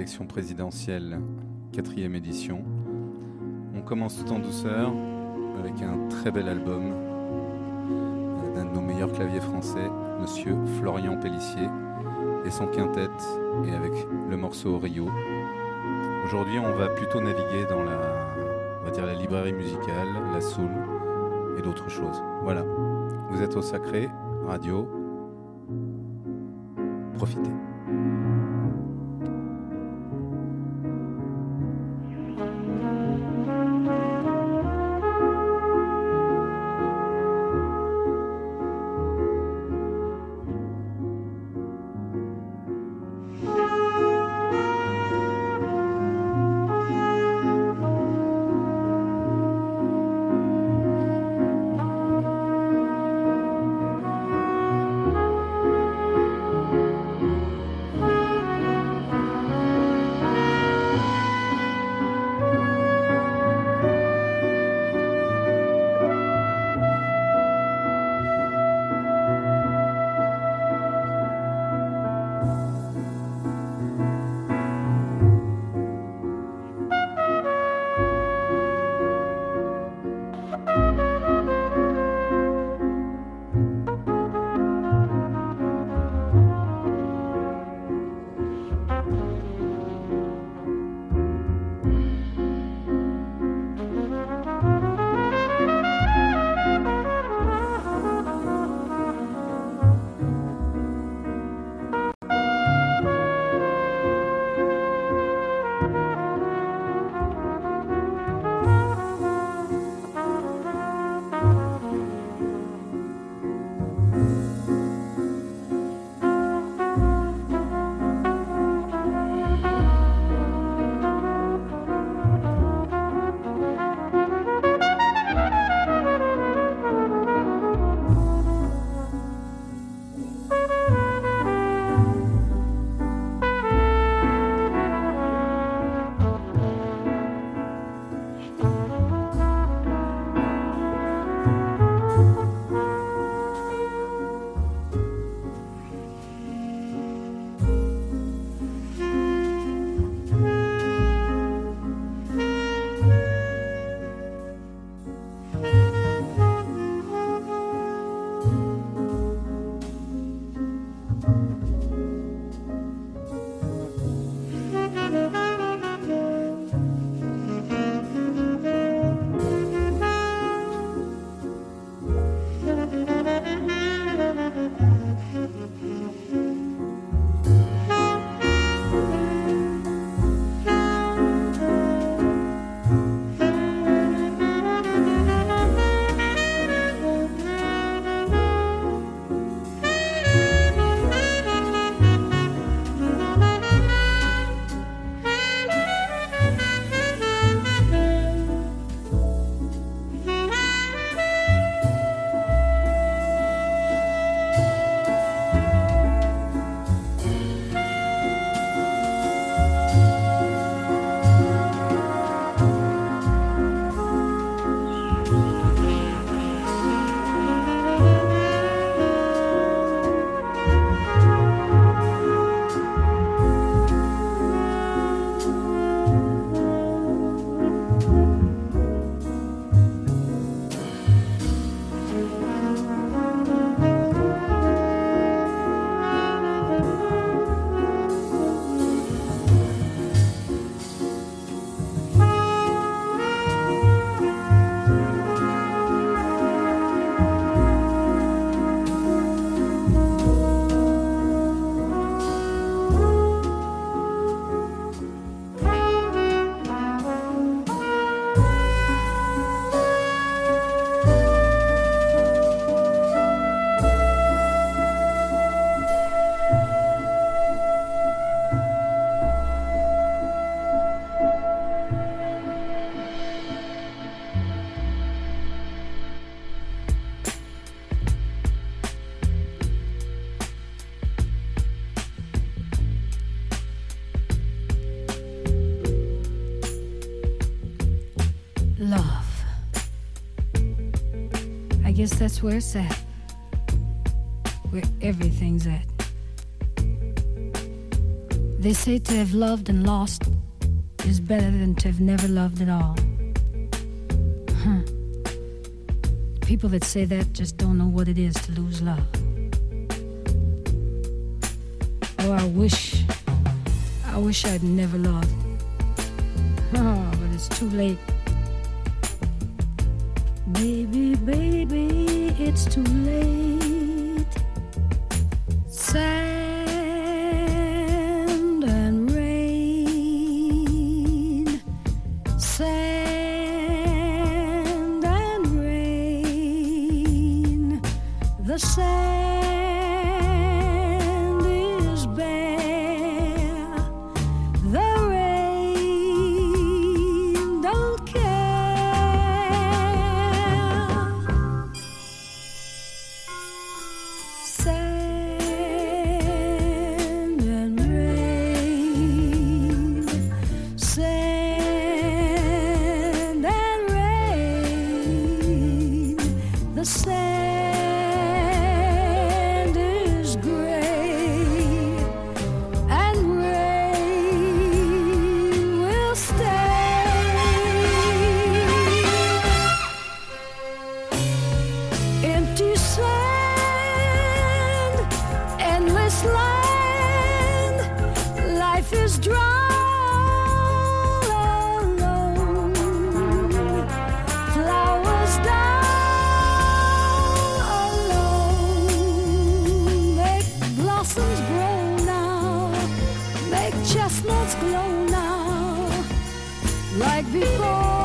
sélections présidentielles, quatrième édition. On commence tout en douceur avec un très bel album d'un de nos meilleurs claviers français, Monsieur Florian Pellissier, et son quintet, et avec le morceau Rio. Aujourd'hui, on va plutôt naviguer dans la, on va dire la librairie musicale, la soul et d'autres choses. Voilà. Vous êtes au Sacré, radio. Profitez. That's where it's at, where everything's at. They say to have loved and lost is better than to have never loved at all. Huh. People that say that just don't know what it is to lose love. Oh, I wish, I wish I'd never loved. Oh, but it's too late. Baby, baby, it's too late. Sad chestnuts glow now, like before.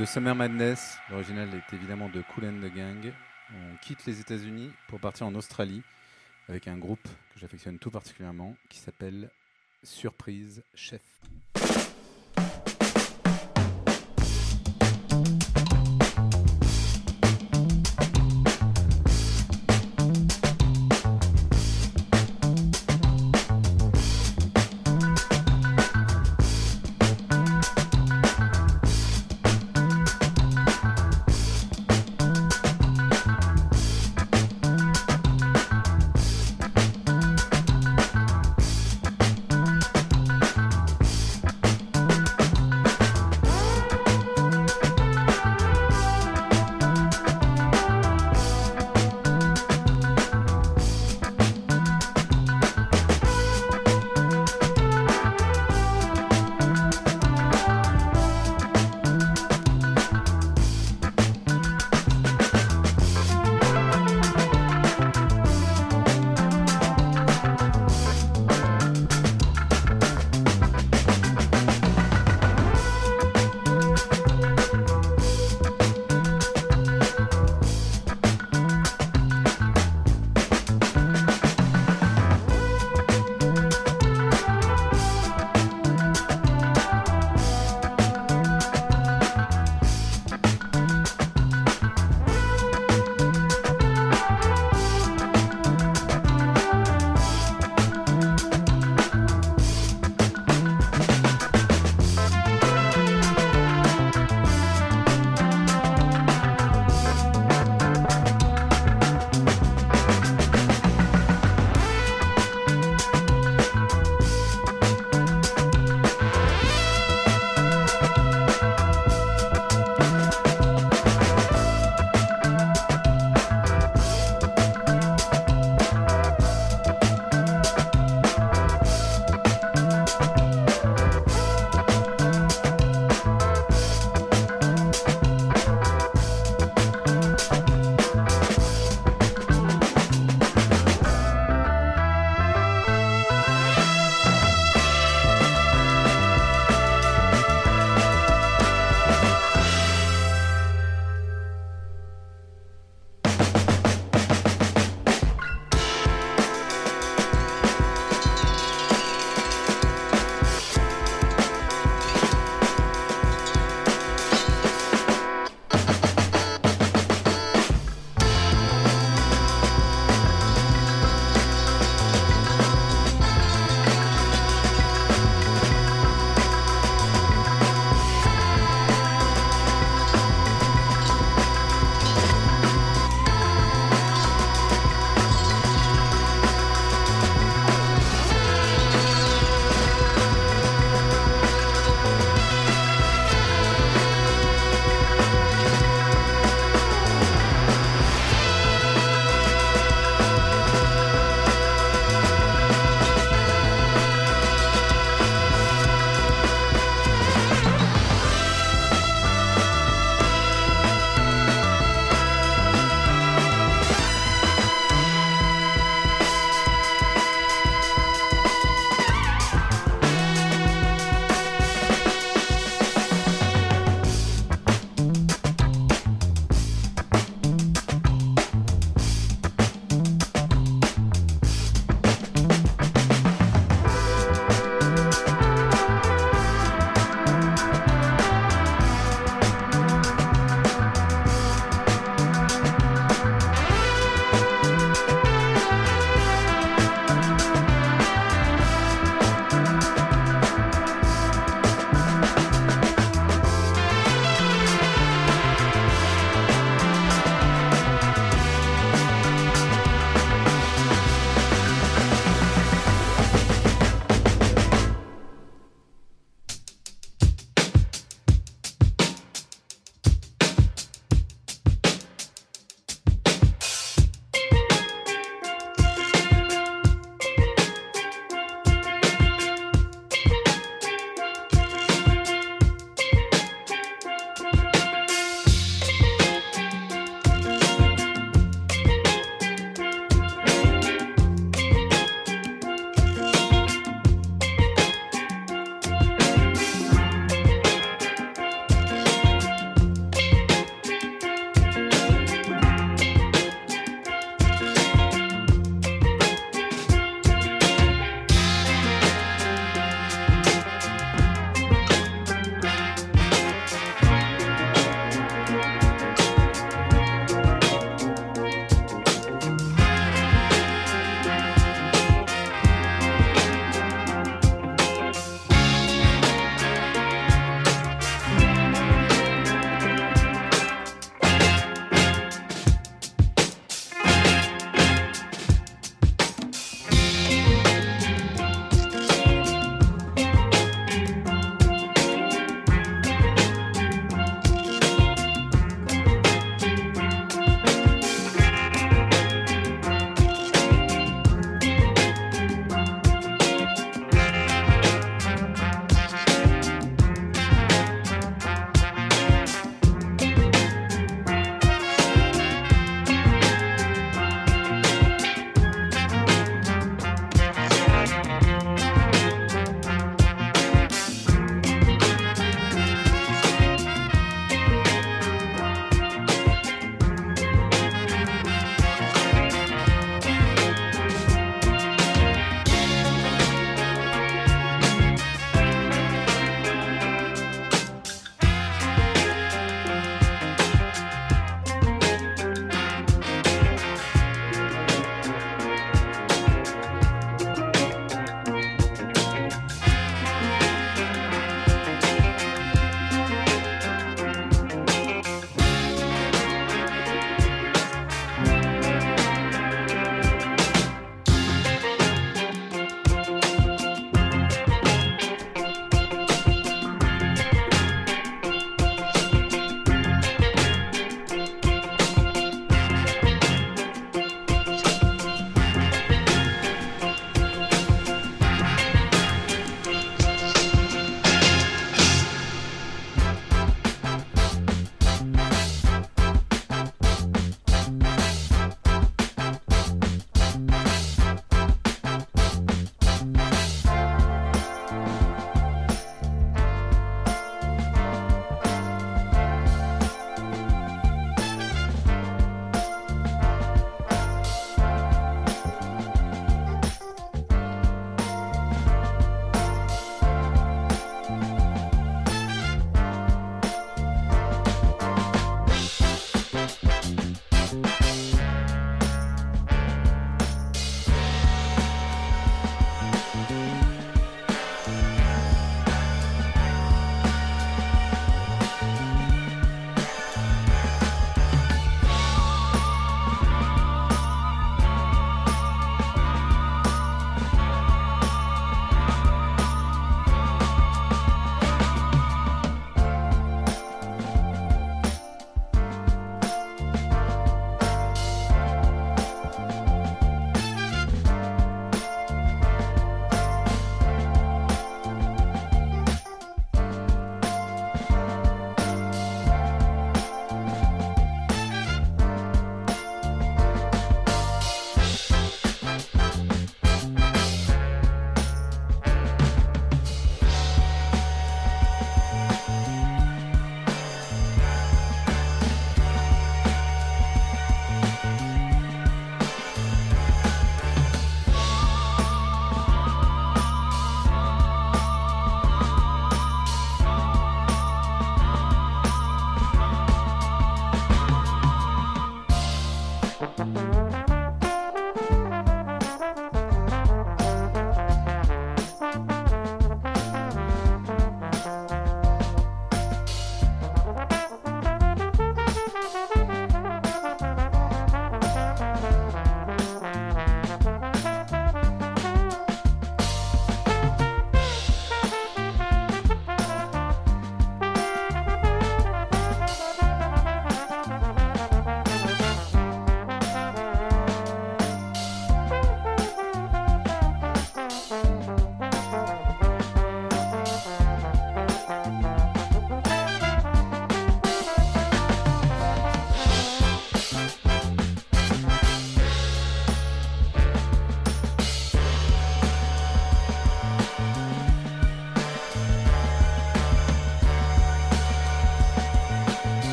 De Summer Madness, l'original est évidemment de Cool and the Gang. On quitte les États-Unis pour partir en Australie avec un groupe que j'affectionne tout particulièrement qui s'appelle Surprise Chef.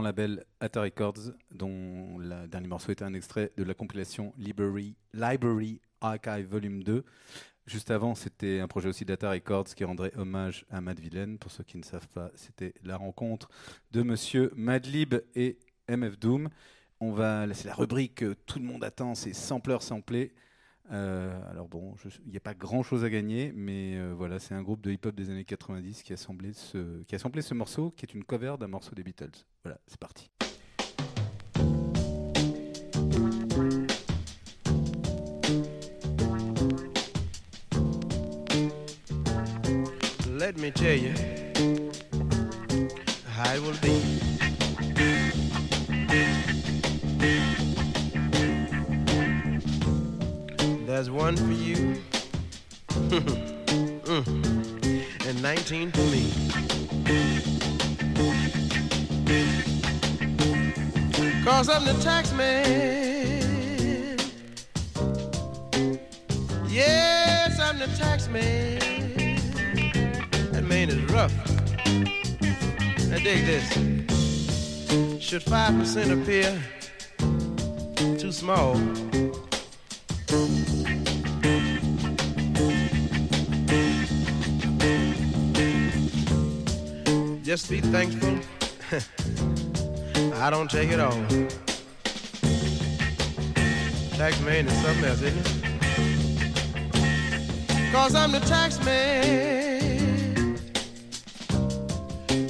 Label Atta Records, dont le dernier morceau était un extrait de la compilation Library, Library Archive Volume 2. Juste avant, c'était un projet aussi d'Atta Records qui rendrait hommage à Mad Villain. Pour ceux qui ne savent pas, c'était la rencontre de monsieur Madlib et MF Doom. On va, c'est la rubrique que tout le monde attend, c'est Sampler Samplé. Euh, alors bon, il n'y a pas grand chose à gagner, mais euh, voilà, c'est un groupe de hip-hop des années 90 qui a, samplé ce, qui a ce morceau, qui est une cover d'un morceau des Beatles. Voilà, c'est parti. Let me tell you it will be. There's one for you, and 19 for me. Cause I'm the tax man. Yes, I'm the tax man. That man is rough. Now dig this. Should 5% appear too small? Just be thankful. I don't take it all. Tax man is something else, isn't it? Cause I'm the tax man.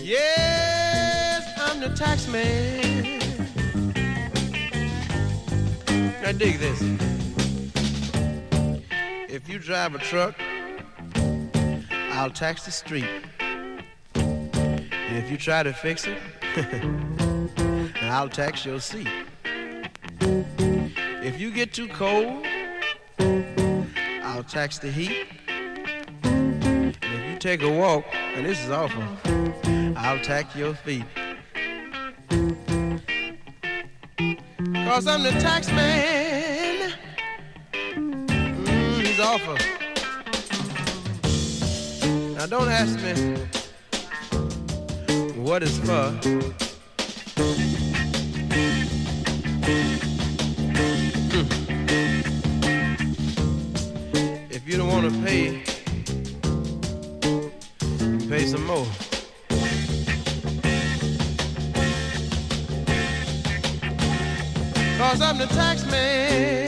Yes, I'm the tax man. Now dig this. If you drive a truck, I'll tax the street. If you try to fix it, I'll tax your seat. If you get too cold, I'll tax the heat. And if you take a walk, and this is awful, I'll tax your feet. Cause I'm the tax man. Mm, he's awful. Now don't ask me what it's for. Hmm. If you don't want to pay, pay some more. Cause I'm the tax man.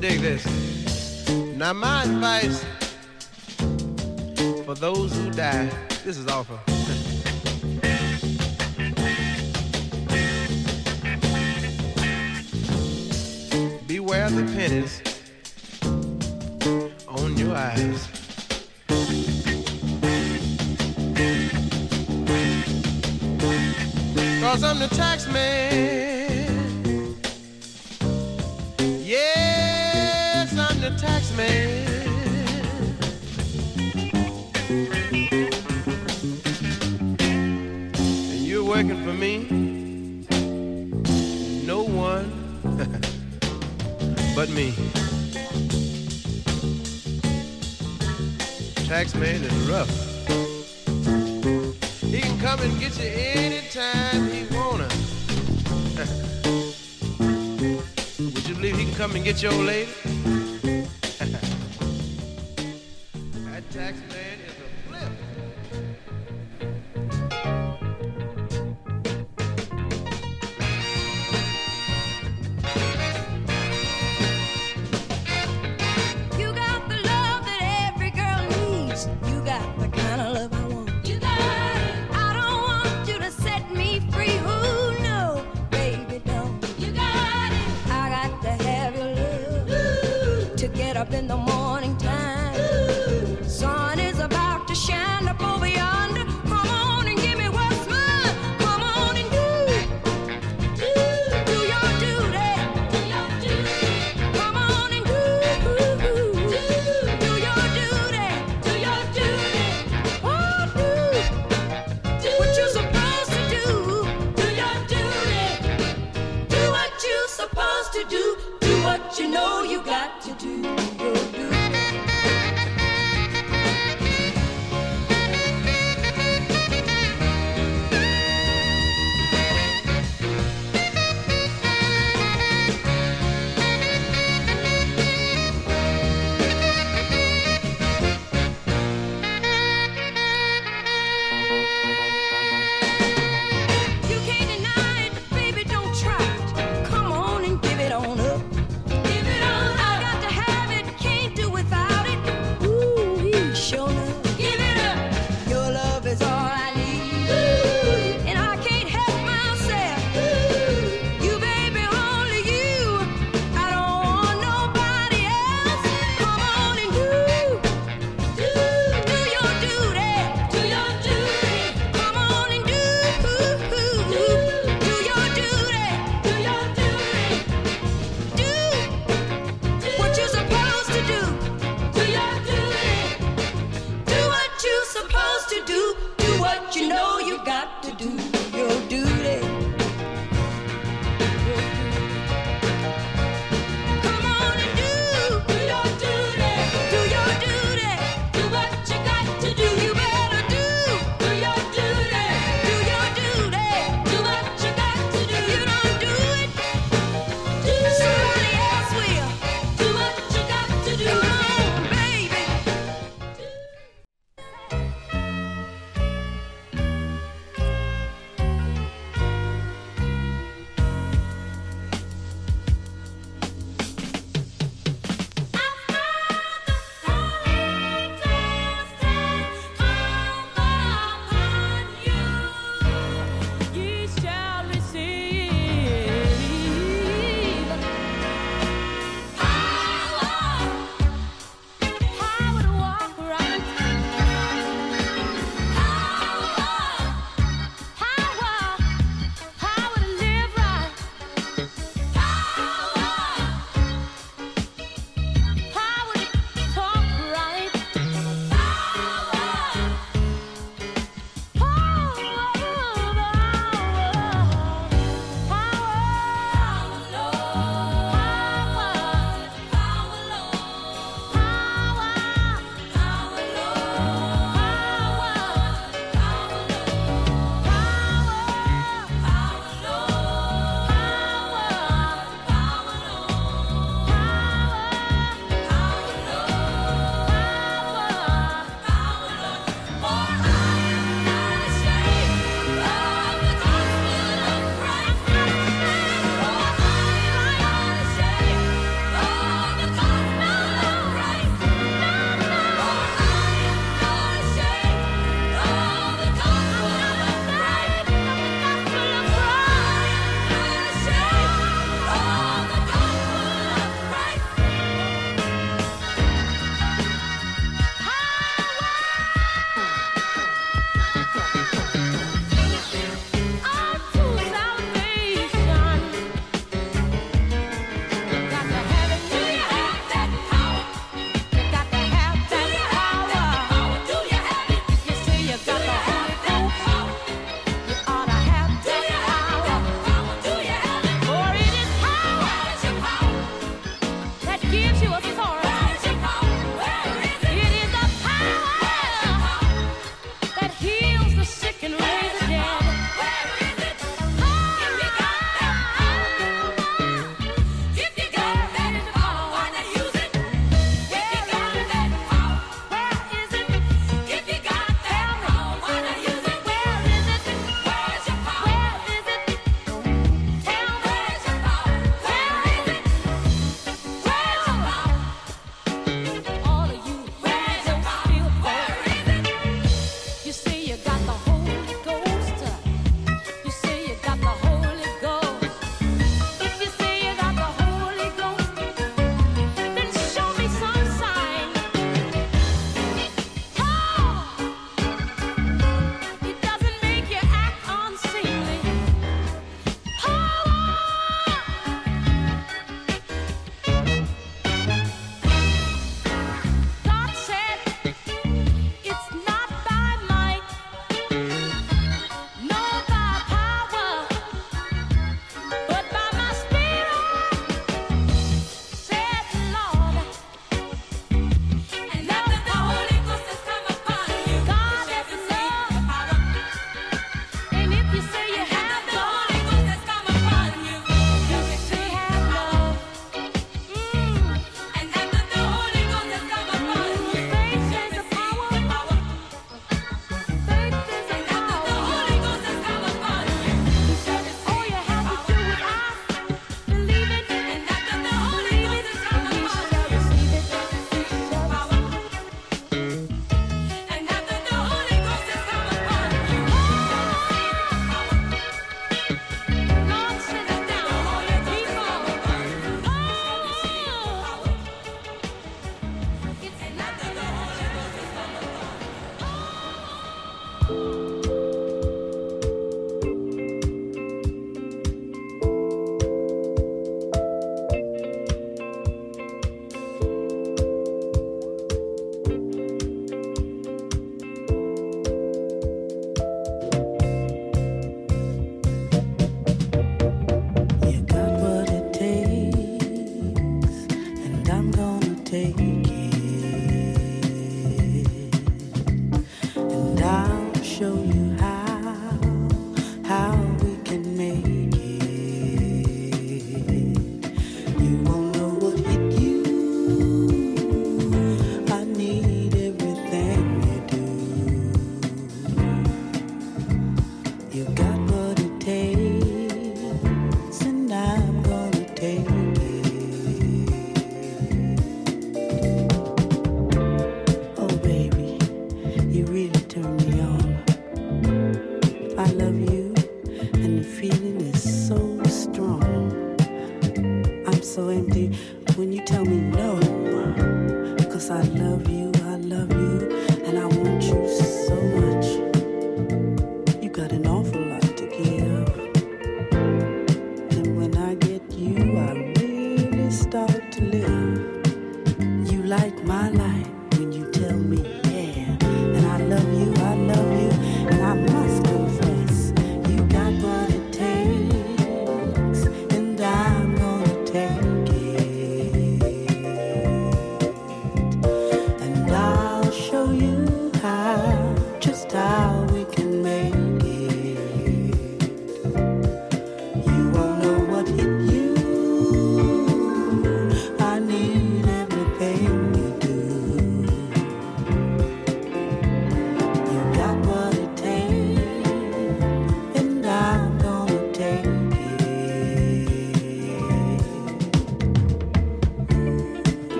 Dig this. Now my advice for those who die, this is awful. Beware the pennies on your eyes. Cause I'm the tax man. Me. No one but me. Tax man is rough. He can come and get you anytime he wanna. Would you believe he can come and get your lady?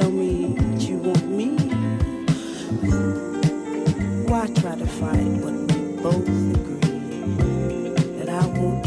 tell me that you want me? Why try to fight when we both agree that I won't?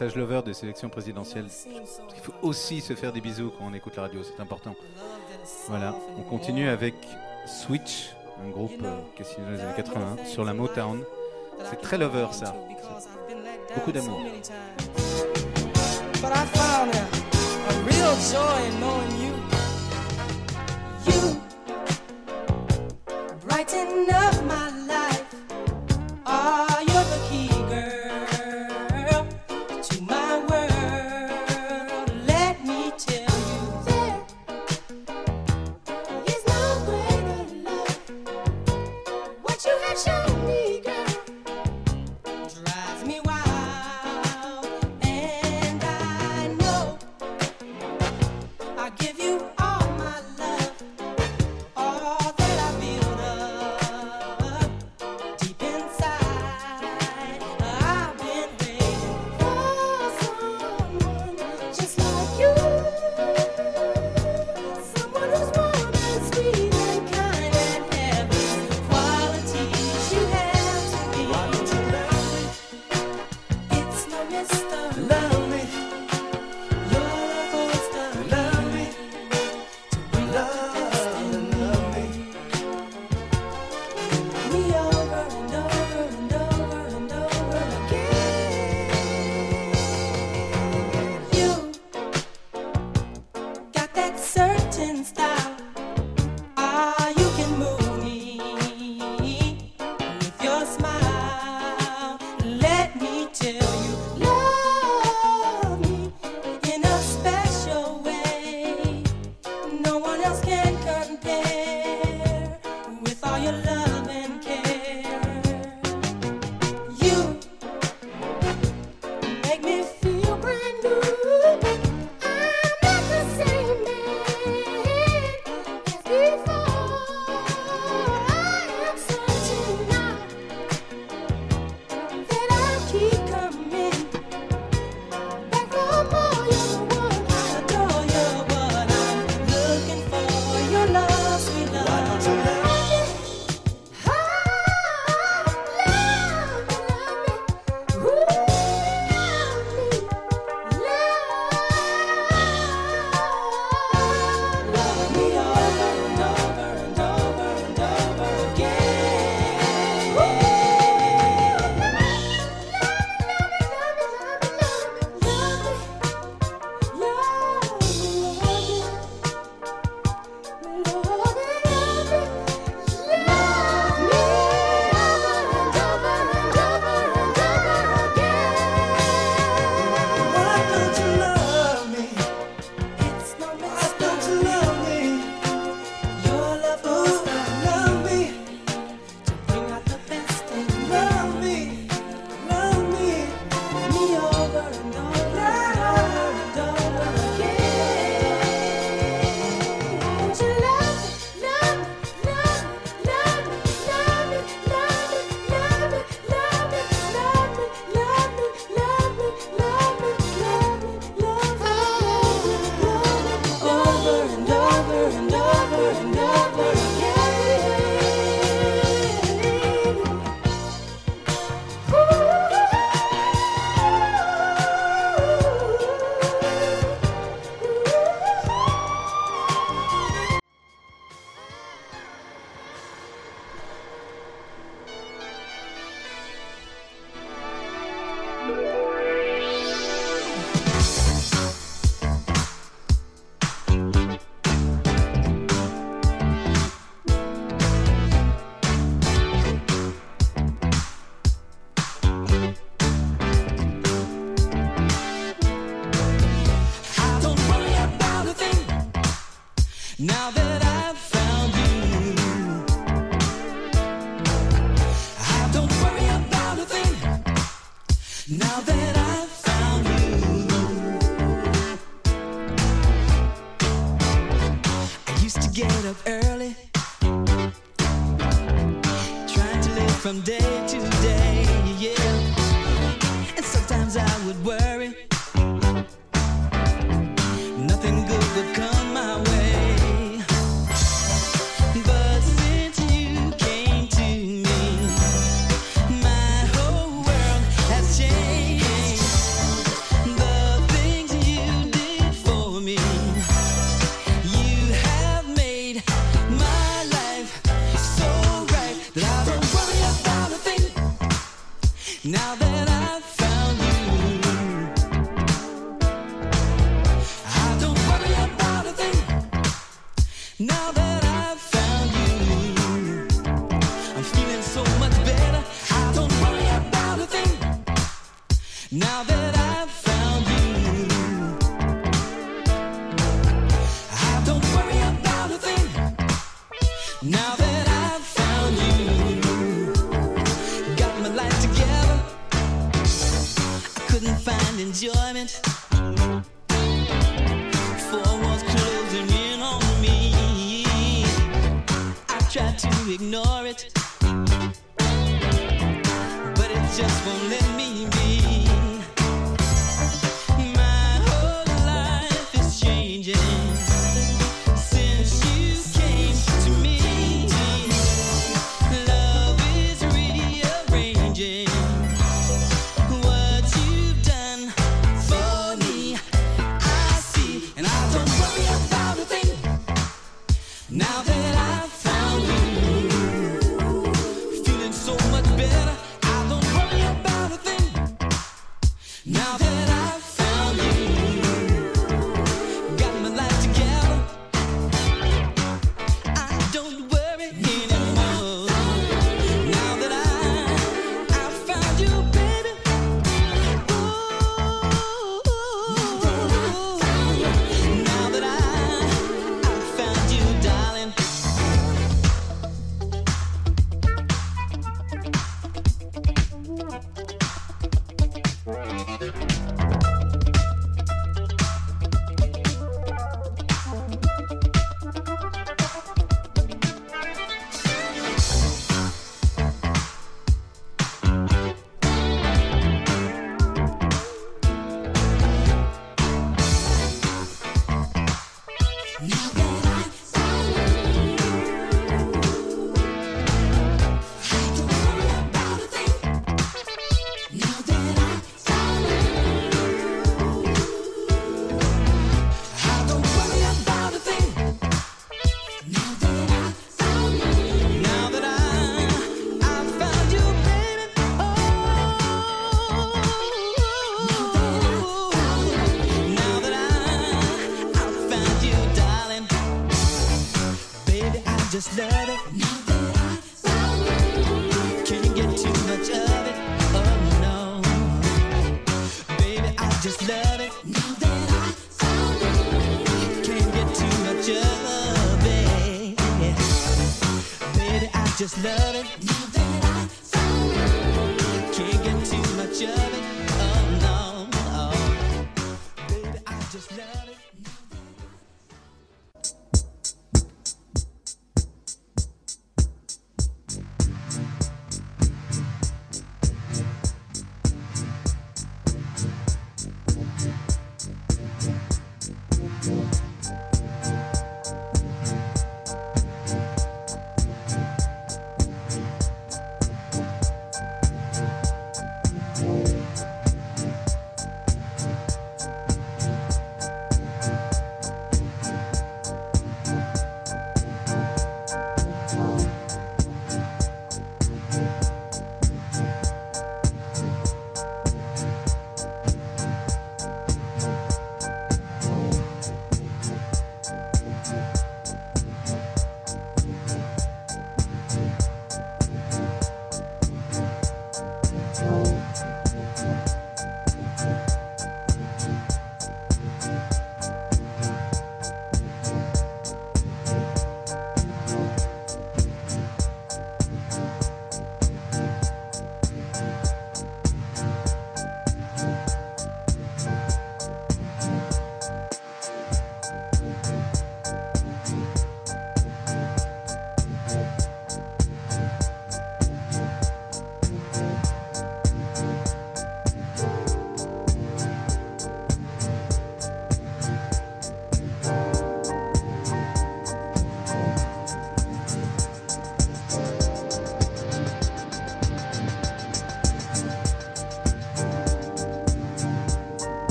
message lover des sélections présidentielles. Il faut aussi se faire des bisous quand on écoute la radio, c'est important. Voilà, on continue avec Switch, un groupe euh, qui est signé dans les années 80 sur la Motown. C'est très lover ça. Beaucoup d'amour. But I found a, a real joy in knowing you. Brighten up my life.